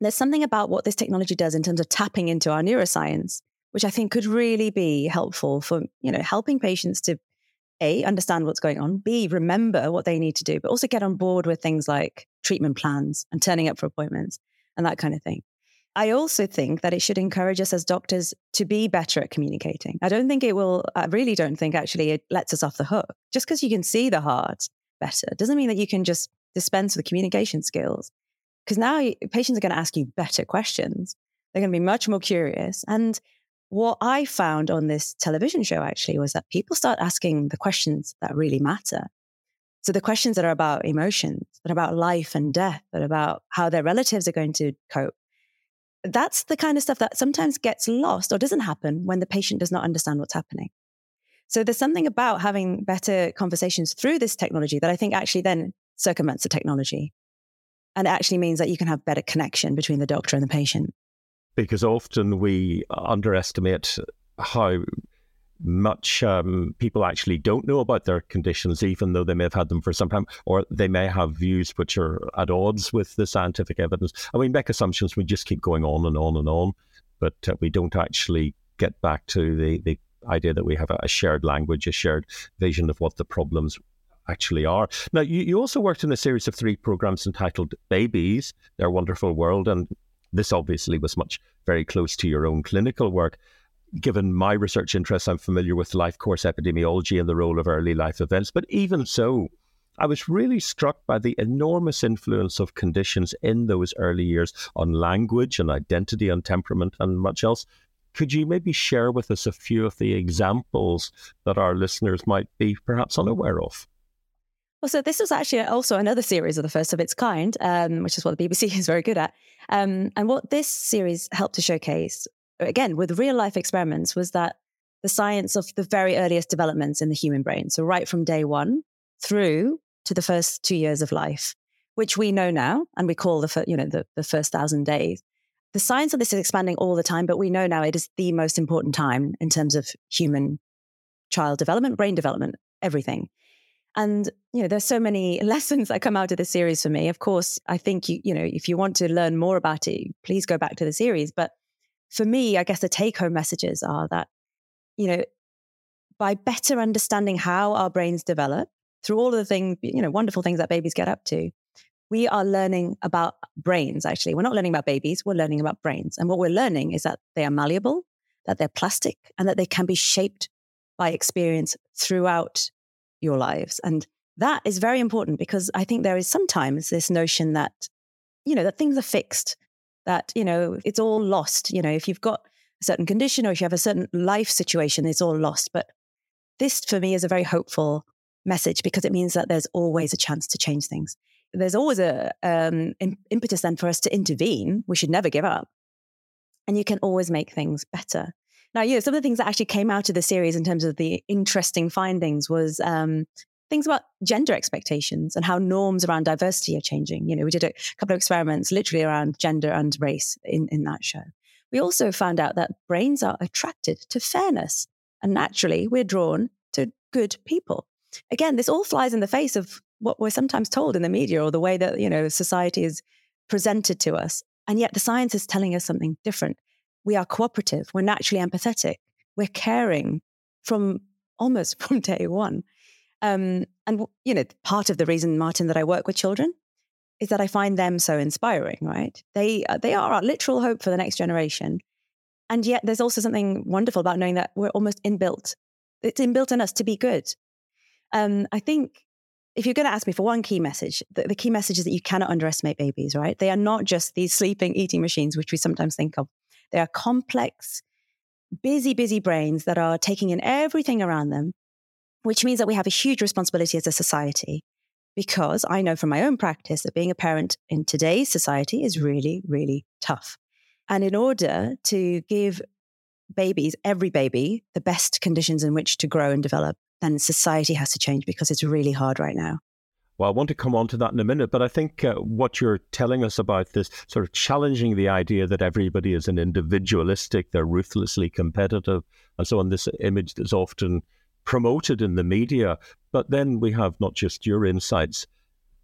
there's something about what this technology does in terms of tapping into our neuroscience, which I think could really be helpful for, you know, helping patients to a, understand what's going on, B, remember what they need to do, but also get on board with things like treatment plans and turning up for appointments and that kind of thing. I also think that it should encourage us as doctors to be better at communicating. I don't think it will, I really don't think actually it lets us off the hook. Just because you can see the heart better doesn't mean that you can just dispense with communication skills. Because now patients are going to ask you better questions. They're going to be much more curious. And what I found on this television show actually was that people start asking the questions that really matter. So the questions that are about emotions, that about life and death, that about how their relatives are going to cope, that's the kind of stuff that sometimes gets lost or doesn't happen when the patient does not understand what's happening. So there's something about having better conversations through this technology that I think actually then circumvents the technology. And it actually means that you can have better connection between the doctor and the patient. Because often we underestimate how much um, people actually don't know about their conditions, even though they may have had them for some time, or they may have views which are at odds with the scientific evidence. And we make assumptions, we just keep going on and on and on, but uh, we don't actually get back to the, the idea that we have a shared language, a shared vision of what the problems actually are. Now, you, you also worked in a series of three programs entitled Babies, Their Wonderful World, and this obviously was much very close to your own clinical work. Given my research interests, I'm familiar with life course epidemiology and the role of early life events. But even so, I was really struck by the enormous influence of conditions in those early years on language and identity and temperament and much else. Could you maybe share with us a few of the examples that our listeners might be perhaps unaware of? Well, so this was actually also another series of the first of its kind, um, which is what the BBC (laughs) is very good at. Um, and what this series helped to showcase, again, with real life experiments, was that the science of the very earliest developments in the human brain. So, right from day one through to the first two years of life, which we know now, and we call the, you know, the, the first thousand days. The science of this is expanding all the time, but we know now it is the most important time in terms of human child development, brain development, everything. And, you know, there's so many (laughs) lessons that come out of the series for me. Of course, I think you, you know, if you want to learn more about it, please go back to the series. But for me, I guess the take home messages are that, you know, by better understanding how our brains develop through all of the things, you know, wonderful things that babies get up to, we are learning about brains, actually. We're not learning about babies, we're learning about brains. And what we're learning is that they are malleable, that they're plastic, and that they can be shaped by experience throughout your lives. And that is very important because I think there is sometimes this notion that, you know, that things are fixed, that, you know, it's all lost. You know, if you've got a certain condition or if you have a certain life situation, it's all lost. But this for me is a very hopeful message because it means that there's always a chance to change things. There's always a um, impetus then for us to intervene. We should never give up. And you can always make things better. Now, some of the things that actually came out of the series in terms of the interesting findings was um, things about gender expectations and how norms around diversity are changing. You know, we did a couple of experiments literally around gender and race in, in that show. We also found out that brains are attracted to fairness, and naturally, we're drawn to good people. Again, this all flies in the face of what we're sometimes told in the media or the way that you know society is presented to us, and yet the science is telling us something different we are cooperative, we're naturally empathetic, we're caring from almost (laughs) from day one. Um, and you know, part of the reason, Martin, that I work with children is that I find them so inspiring. Right? They uh, they are our literal hope for the next generation, and yet there's also something wonderful about knowing that we're almost inbuilt. It's inbuilt in us to be good. Um, I think if you're going to ask me for one key message, the, the, key message is that you cannot underestimate babies, right? They are not just these sleeping, eating machines, which we sometimes think of. They are complex, busy, busy brains that are taking in everything around them, which means that we have a huge responsibility as a society. Because I know from my own practice that being a parent in today's society is really, really tough. And in order to give babies, every baby, the best conditions in which to grow and develop, then society has to change because it's really hard right now. Well, I want to come on to that in a minute, but I think uh, what you're telling us about this sort of challenging the idea that everybody is an individualistic, they're ruthlessly competitive, and so on, this image that's often promoted in the media. But then we have not just your insights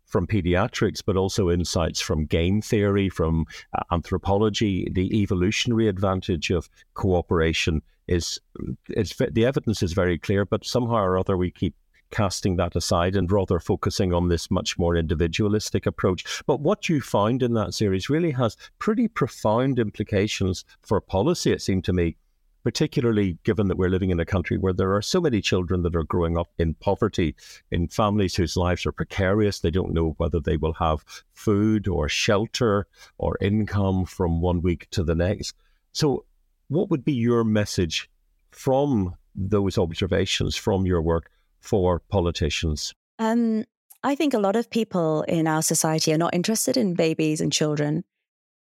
from pediatrics, but also insights from game theory, from uh, anthropology. The evolutionary advantage of cooperation is, is the evidence is very clear, but somehow or other we keep casting that aside and rather focusing on this much more individualistic approach. But what you found in that series really has pretty profound implications for policy, it seemed to me, particularly given that we're living in a country where there are so many children that are growing up in poverty, in families whose lives are precarious. They don't know whether they will have food or shelter or income from one week to the next. So, what would be your message from those observations from your work for politicians? Um, I think a lot of people in our society are not interested in babies and children,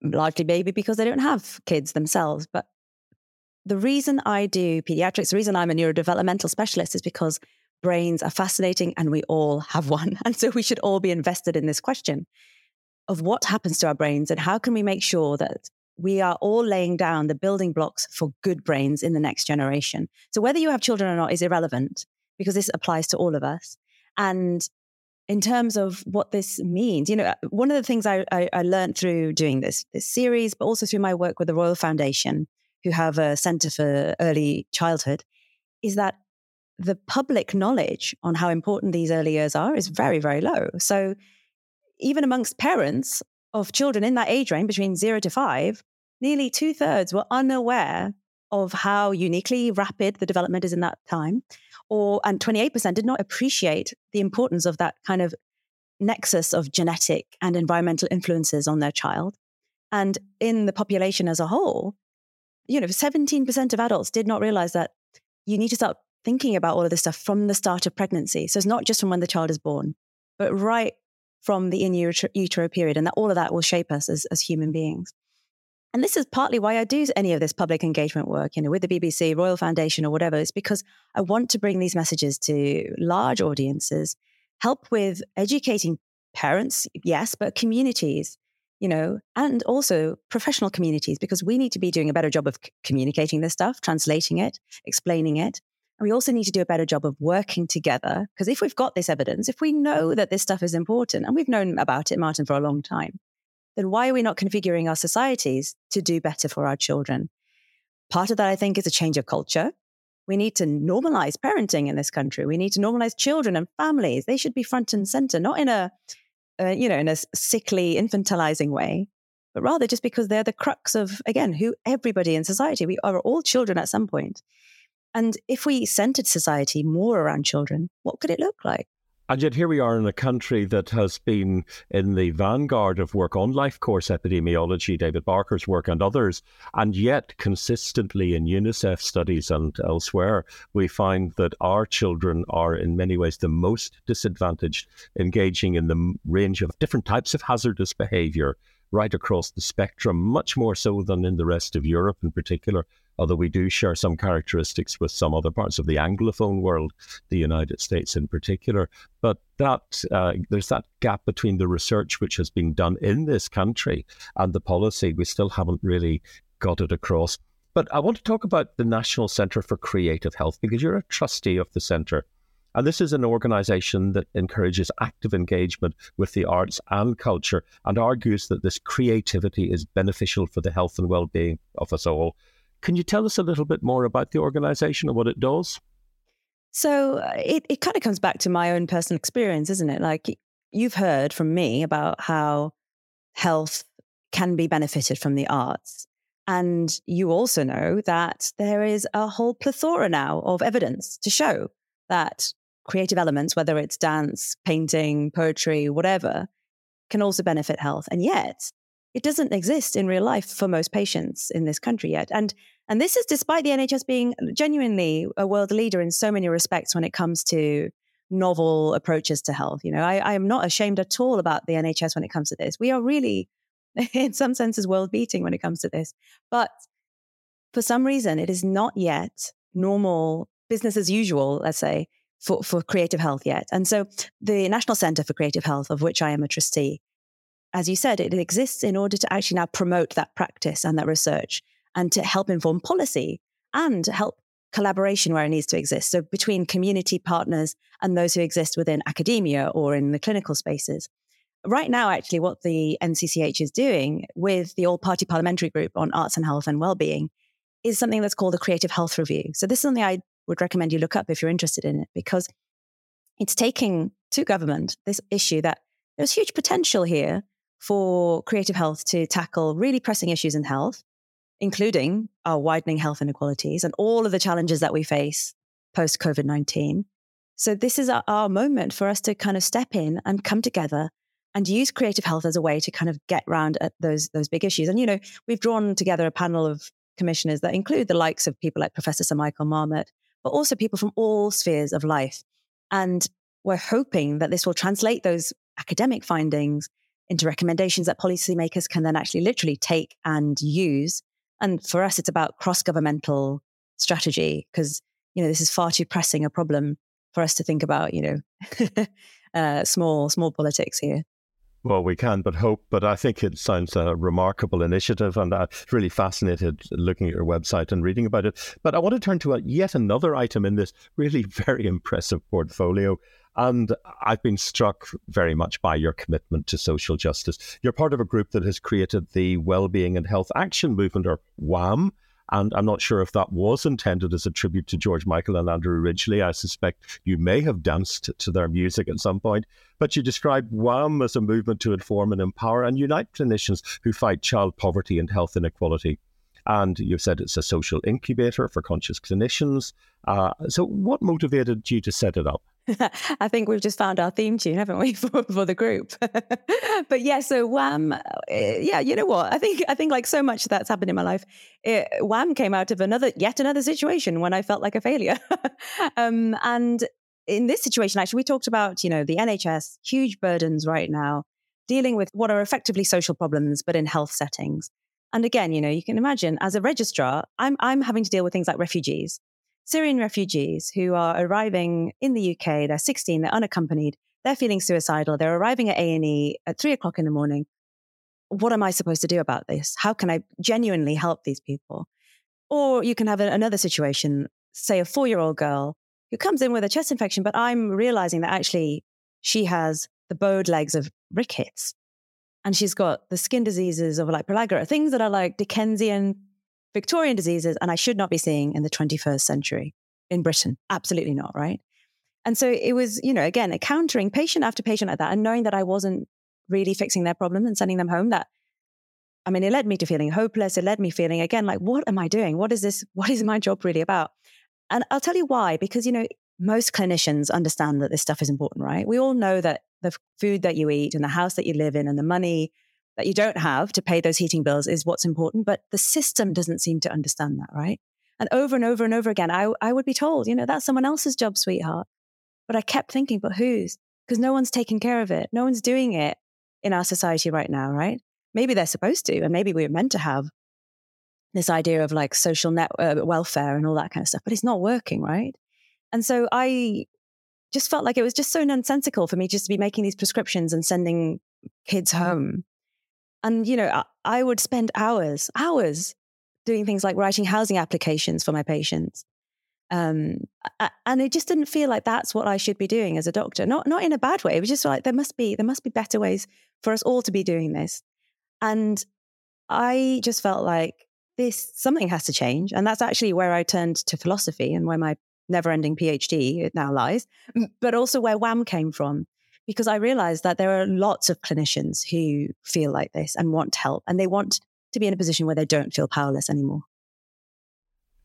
largely baby because they don't have kids themselves. But the reason I do pediatrics, the reason I'm a neurodevelopmental specialist is because brains are fascinating and we all have (laughs) one. And so we should all be invested in this question of what happens to our brains and how can we make sure that we are all laying down the building blocks for good brains in the next generation. So whether you have children or not is irrelevant because this applies to all of us. And in terms of what this means, you know, uh, one of the things I, I, I learned through doing this this series, but also through my work with the Royal Foundation, who have a Centre for Early Childhood, is that the public knowledge on how important these early years are is very, very low. So even amongst parents of children in that age range between zero to five, nearly two thirds were unaware of how uniquely rapid the development is in that time. Or and 28% did not appreciate the importance of that kind of nexus of genetic and environmental influences on their child. And in the population as a whole, you know, 17% of adults did not realize that you need to start thinking about all of this stuff from the start of pregnancy. So it's not just from when the child is born, but right from the in utero period. And that all of that will shape us as, as human beings. And this is partly why I do any of this public engagement work, you know, with the BBC, Royal Foundation, or whatever. It's because I want to bring these messages to large audiences, help with educating parents, yes, but communities, you know, and also professional communities, because we need to be doing a better job of c- communicating this stuff, translating it, explaining it. And we also need to do a better job of working together. Because if we've got this evidence, if we know that this stuff is important, and we've known about it, Martin, for a long time, then why are we not configuring our societies to do better for our children? Part of that, I think, is a change of culture. We need to normalize parenting in this country. We need to normalize children and families. They should be front and center, not in a, you know, in a sickly, infantilizing way, but rather just because they're the crux of, again, who everybody in society. We are all children at some point. And if we centered society more around children, what could it look like? And yet, here we are in a country that has been in the vanguard of work on life course epidemiology, David Barker's work and others. And yet, consistently in UNICEF studies and elsewhere, we find that our children are in many ways the most disadvantaged, engaging in the range of different types of hazardous behavior right across the spectrum, much more so than in the rest of Europe in particular although we do share some characteristics with some other parts of the Anglophone world, the United States in particular. But that uh, there's that gap between the research which has been done in this country and the policy. We still haven't really got it across. But I want to talk about the National Centre for Creative Health because you're a trustee of the centre. And this is an organization that encourages active engagement with the arts and culture and argues that this creativity is beneficial for the health and well being of us all. Can you tell us a little bit more about the organization and what it does? So uh, it, it kind of comes back to my own personal experience, isn't it? Like you've heard from me about how health can be benefited from the arts. And you also know that there is a whole plethora now of evidence to show that creative elements, whether it's dance, painting, poetry, whatever, can also benefit health. And yet, it doesn't exist in real life for most patients in this country yet. And and this is despite the NHS being genuinely a world leader in so many respects when it comes to novel approaches to health. You know, I, I am not ashamed at all about the NHS when it comes to this. We are really, (laughs) in some senses, world beating when it comes to this. But for some reason, it is not yet normal business as usual, let's say, for, for creative health yet. And so the National Centre for Creative Health, of which I am a trustee, as you said, it exists in order to actually now promote that practice and that research and to help inform policy and help collaboration where it needs to exist. So between community partners and those who exist within academia or in the clinical spaces. Right now, actually, what the NCCH is doing with the All Party Parliamentary Group on Arts and Health and Wellbeing is something that's called the Creative Health Review. So this is something I would recommend you look up if you're interested in it because it's taking to government this issue that there's huge potential here for creative health to tackle really pressing issues in health, including our widening health inequalities and all of the challenges that we face post COVID 19. So, this is our, moment for us to kind of step in and come together and use creative health as a way to kind of get around at those, those big issues. And, you know, we've drawn together a panel of commissioners that include the likes of people like Professor Sir Michael Marmot, but also people from all spheres of life. And we're hoping that this will translate those academic findings into recommendations that policymakers can then actually literally take and use. And for us, it's about cross governmental strategy because, you know, this is far too pressing a problem for us to think about, you know, (laughs) uh, small, small politics here. Well, we can but hope. But I think it sounds a remarkable initiative, and I'm really fascinated looking at your website and reading about it. But I want to turn to a, yet another item in this really (laughs) very impressive portfolio. And I've been struck very much by your commitment to social justice. You're part of a group that has created the Wellbeing and Health Action Movement, or WHAM. And I'm not sure if that was intended as a tribute to George Michael and Andrew Ridgeley. I suspect you may have danced to their music at some point. But you describe WHAM as a movement to inform and empower and unite clinicians who fight child poverty and health inequality. And you've said it's a social incubator for conscious clinicians. Uh, so, what motivated you to set it up? (laughs) I think we've just found our theme tune, haven't we, (laughs) for, for the group? (laughs) but yeah, so Wham, uh, yeah, you know what? I think I think like so much that's happened in my life, it, Wham came out of another yet another situation when I felt like a failure, um, and in this situation, actually, we talked about you know the NHS huge burdens right now, dealing with what are effectively social problems, but in health settings. And again, you know, you can imagine as a registrar, I'm I'm having to deal with things like refugees Syrian refugees who are arriving in the UK. They're 16, they're unaccompanied, they're feeling suicidal, they're arriving at A&E at three o'clock in the morning. What am I supposed to do about this? How can I genuinely help these people? Or you can have another situation, say a four year old girl who comes in with a chest infection, but I'm realizing that actually she has the bowed legs of rickets and she's got the skin diseases of like pellagra, things that are like Dickensian Victorian diseases, and I should not be seeing in the 21st century in Britain. Absolutely not, right? And so it was, you know, again, encountering patient after patient like that and knowing that I wasn't really fixing their problem and sending them home. That, I mean, it led me to feeling hopeless. It led me feeling, again, like, what am I doing? What is this? What is my job really about? And I'll tell you why, because, you know, most clinicians understand that this stuff is important, right? We all know that the food that you eat and the house that you live in and the money that you don't have to pay those heating bills is what's important. But the system doesn't seem to understand that, right? And over and over and over again, I, I would be told, you know, that's someone else's job, sweetheart. But I kept thinking, but whose? Because no one's taking care of it. No one's doing it in our society right now, right? Maybe they're supposed to, and maybe we're meant to have this idea of like social net uh, welfare and all that kind of stuff, but it's not working, right? And so I just felt like it was just so nonsensical for me just to be making these prescriptions and sending kids home and, you know, I would spend hours, hours doing things like writing housing applications for my patients. Um, and it just didn't feel like that's what I should be doing as a doctor. Not not in a bad way. It was just like there must be there must be better ways for us all to be doing this. And I just felt like this something has to change. And that's actually where I turned to philosophy and where my never-ending PhD it now lies, but also where WHAM came from because I realized that there are lots of clinicians who feel like this and want help and they want to be in a position where they don't feel powerless anymore.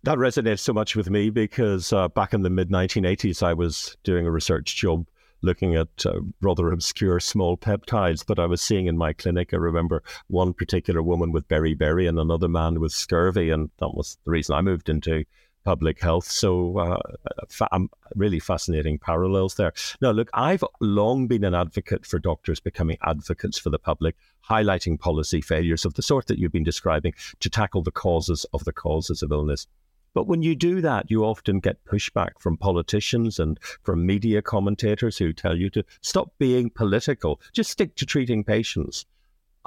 That resonates so much with me because uh, back in the mid 1980s, I was doing a research job looking at uh, rather obscure small peptides that I was seeing in my clinic. I remember one particular woman with beriberi and another man with scurvy, and that was the reason I moved into public health. So, uh, fa- um, really fascinating parallels there. Now, look, I've long been an advocate for doctors becoming advocates for the public, highlighting policy failures of the sort that you've been describing to tackle the causes of the causes of illness. But when you do that, you often get pushback from politicians and from media commentators who tell you to stop being political, just stick to treating patients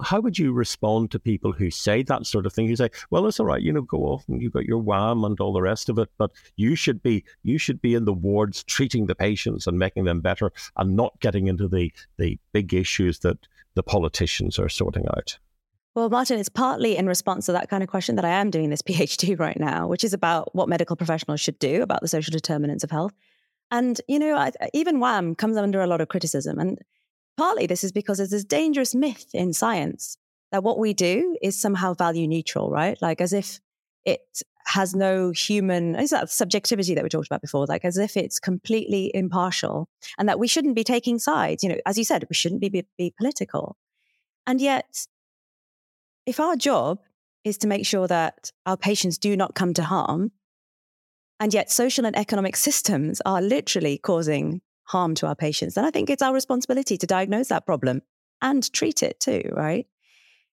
how would you respond to people who say that sort of thing? Who say, "Well, it's all right, you know, go off and you've got your WHAM and all the rest of it, but you should be you should be in the wards treating the patients and making them better, and not getting into the the big issues that the politicians are sorting out." Well, Martin, it's partly in response to that kind of question that I am doing this (laughs) PhD right now, which is about what medical professionals should do about the social determinants of health. And, you know, I, even WHAM comes under a lot of criticism. And Partly this is because there's this dangerous myth in science that what we do is somehow value neutral, right? Like as if it has no human, is that subjectivity that we talked about before? Like as if it's completely impartial and that we shouldn't be taking sides. You know, as you said, we shouldn't be, be, be political. And yet, if our job is to make sure that our patients do not come to harm, and yet social and economic systems are literally causing harm to our patients, then I think it's our responsibility to diagnose that problem and treat it too, right?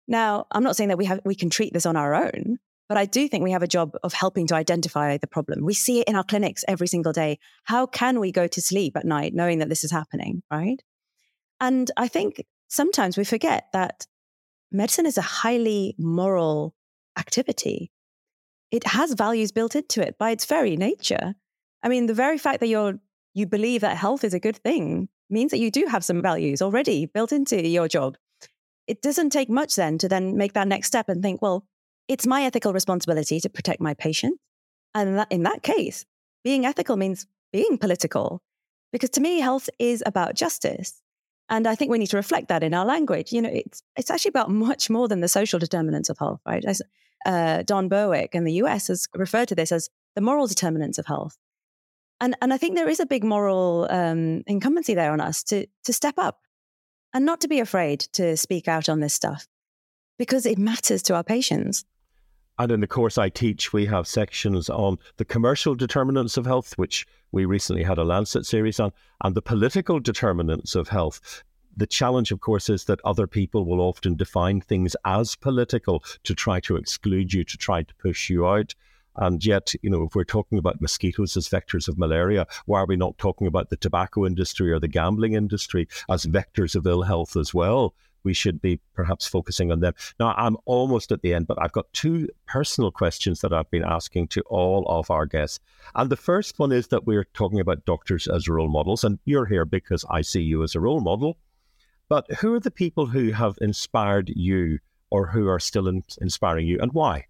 Now, I'm not saying that we have we can treat this on our own, but I do think we have a job of helping to identify the problem. We see it in our clinics every single day. How can we go to sleep at night knowing that this is happening, right? And I think sometimes we forget that medicine is a highly moral activity. It has values built into it by its very nature. I mean, the very fact that you're you believe that health is a good thing means that you do have some values already built into your job. It doesn't take much then to then make that next step and think, well, it's my ethical responsibility to protect my patient. And that, in that case, being ethical means being political. Because to me, health is about justice. And I think we need to reflect that in our language. You know, it's, it's actually about (laughs) much more than the social determinants of health, right? As, uh, Don Berwick in the US has referred to this as the moral determinants of health. And, and I think there is a big moral um, incumbency there on us to, to step up and not to be afraid to speak out on this stuff because it matters to our patients. And in the course I teach, we have sections on the commercial determinants of health, which we recently had a Lancet series on, and the political determinants of health. The challenge, of course, is that other people will often define things as political to try to exclude you, to try to push you out. And yet, you know, if we're talking about mosquitoes as vectors of malaria, why are we not talking about the tobacco industry or the gambling industry as vectors of ill health as well? we should be perhaps focusing on them. Now, I'm almost at the end, but I've got two personal questions that I've been asking to all of our guests. And the first one is that we're talking about doctors as role models, and you're here because I see you as a role model. But who are the people who have inspired you or who are still in, inspiring you, and why?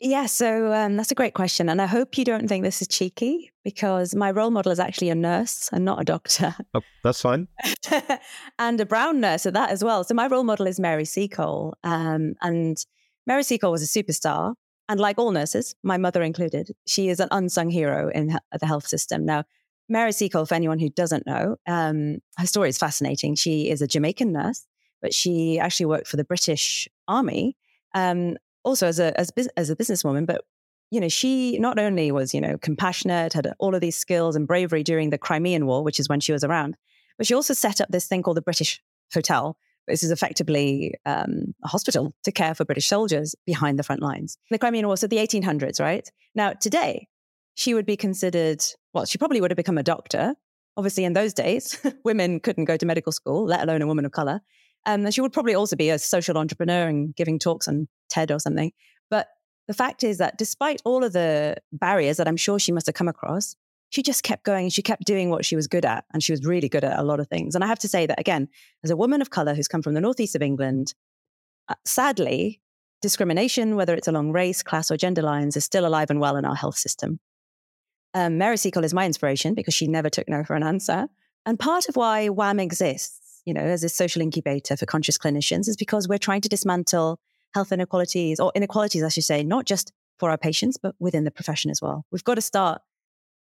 Yeah, so um, that's a great question. And I hope you don't think this is cheeky because my role model is actually a nurse and not a doctor. Oh, that's fine. (laughs) and a brown nurse at that as well. So my role model is Mary Seacole. Um, and Mary Seacole was a superstar. And like all nurses, my mother included, she is an unsung hero in the health system. Now, Mary Seacole, for anyone who doesn't know, um, her story is fascinating. She is a Jamaican nurse, but she actually worked for the British Army um, also as a as, as a businesswoman, but you know, she not only was, you know, compassionate, had all of these skills and bravery during the Crimean War, which is when she was around, but she also set up this thing called the British Hotel. This is effectively um, a hospital to care for British soldiers behind the front lines. The Crimean War, so the 1800s, right? Now, today, she would be considered, well, she probably would have become a doctor. Obviously, in those days, (laughs) women couldn't go to medical school, let alone a woman of color. Um, and she would probably also be a social entrepreneur and giving talks on TED or something. But the fact is that despite all of the barriers that I'm sure she must have come across, she just kept going and she kept doing what she was good at. And she was really good at a lot of things. And I have to say that, again, as a woman of color who's come from the northeast of England, uh, sadly, discrimination, whether it's along race, class, or gender lines, is still alive and well in our health system. Um, Mary Seacole is my inspiration because she never took no for an answer. And part of why WHAM exists you know, as a social incubator for conscious clinicians is because we're trying to dismantle health inequalities or inequalities, I should say, not just for our patients, but within the profession as well. We've got to start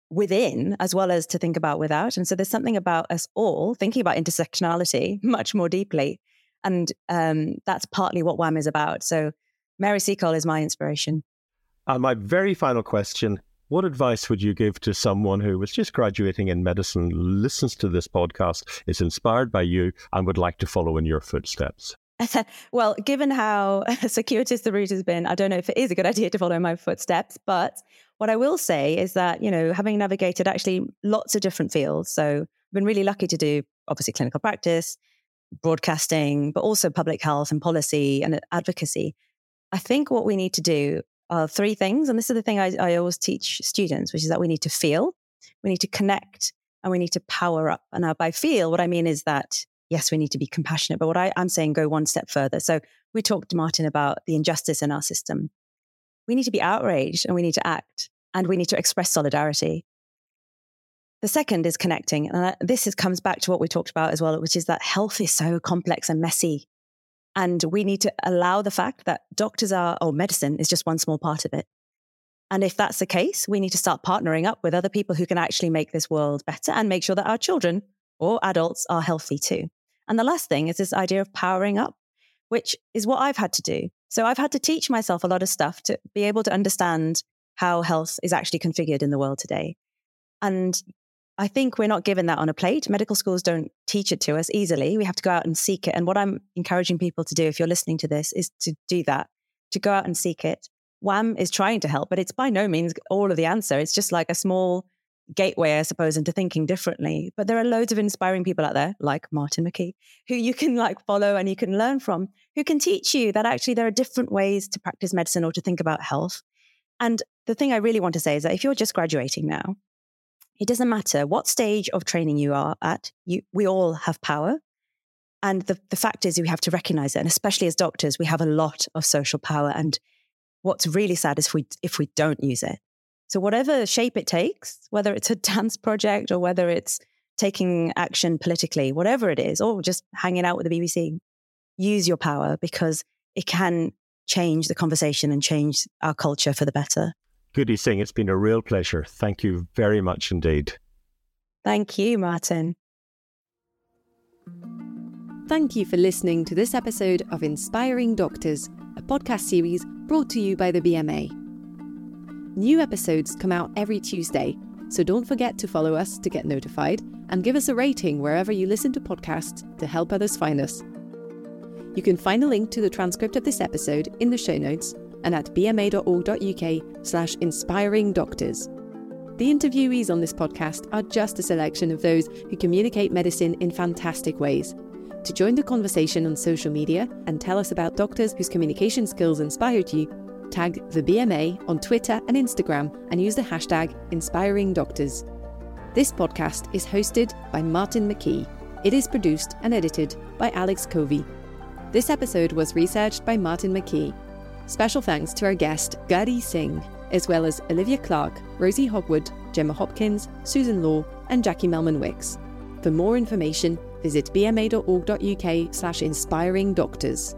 within as well as to think about without. And so there's something about us all thinking about intersectionality (laughs) much more deeply. And um, that's partly what WHAM is about. So Mary Seacole is my inspiration. And my very final question what advice would you give to someone who was just graduating in medicine, listens to this podcast, is inspired by you, and would like to follow in your footsteps? (laughs) well, given how (laughs) circuitous the route has been, I don't know if it is a good idea to follow my footsteps. But what I will say is that, you know, having navigated actually lots of different fields, so I've been really lucky to do obviously clinical practice, broadcasting, but also public health and policy and advocacy. I think what we need to do are three things. And this is the thing I, I always teach students, which is that we need to feel, we need to connect, and we need to power up. And now by feel, what I mean is that, yes, we need to be compassionate, but what I, I'm saying, go one step further. So we talked, Martin, about the injustice in our system. We need to be outraged and we need to act and we need to express solidarity. The second is connecting. And this is, comes back to what we talked about as well, which is that health is so complex and messy. And we need to allow the fact that doctors are, or medicine is just one small part of it. And if that's the case, we need to start partnering up with other people who can actually make this world better and make sure that our children or adults are healthy too. And the last thing is this idea of powering up, which is what I've had to do. So I've had to teach myself a lot of stuff to be able to understand how health is actually configured in the world today. And I think we're not given that on a plate. Medical schools don't teach it to us easily. We have to go out and seek it. And what I'm encouraging people to do, if you're listening to this, is to do that, to go out and seek it. WHAM is trying to help, but it's by no means all of the answer. It's just like a small gateway, I suppose, into thinking differently. But there are loads of inspiring people out there, like Martin McKee, who you can like follow and you can learn from, who can teach you that actually there are different ways to practice medicine or to think about health. And the thing I really want to say is that if you're just graduating now, it doesn't matter what stage of training you are at, you, we all have power. And the, the fact is, we have to recognize it. And especially as doctors, we have a lot of social power. And what's really sad is if we, if we don't use it. So, whatever shape it takes, whether it's a (laughs) dance project or whether it's taking action politically, whatever it is, or just hanging out with the BBC, use your power because it can change the conversation and change our culture for the better. Guddi Singh, it's been a real pleasure. Thank you very much indeed. Thank you, Martin. Thank you for listening to this episode of Inspiring Doctors, a podcast series brought to you by the BMA. New episodes come out every Tuesday, so don't forget to follow us to get notified and give us a rating wherever you listen to podcasts to help others find us. You can find a link to the transcript of this episode in the show notes and at bma.org.uk slash inspiring doctors. The interviewees on this podcast are just a selection of those who communicate medicine in fantastic ways. To join the conversation on social media and tell us about doctors whose communication skills inspired you, tag the BMA on Twitter and Instagram and use the hashtag InspiringDoctors. This podcast is hosted by Martin McKee. It is produced and edited by Alex Covey. This episode was researched by Martin McKee. Special thanks to our guest, Guddi Singh, as well as Olivia Clark, Rosie Hogwood, Gemma Hopkins, Susan Law, and Jackie Melman Wicks. For more information, visit bma.org.uk slash inspiring doctors.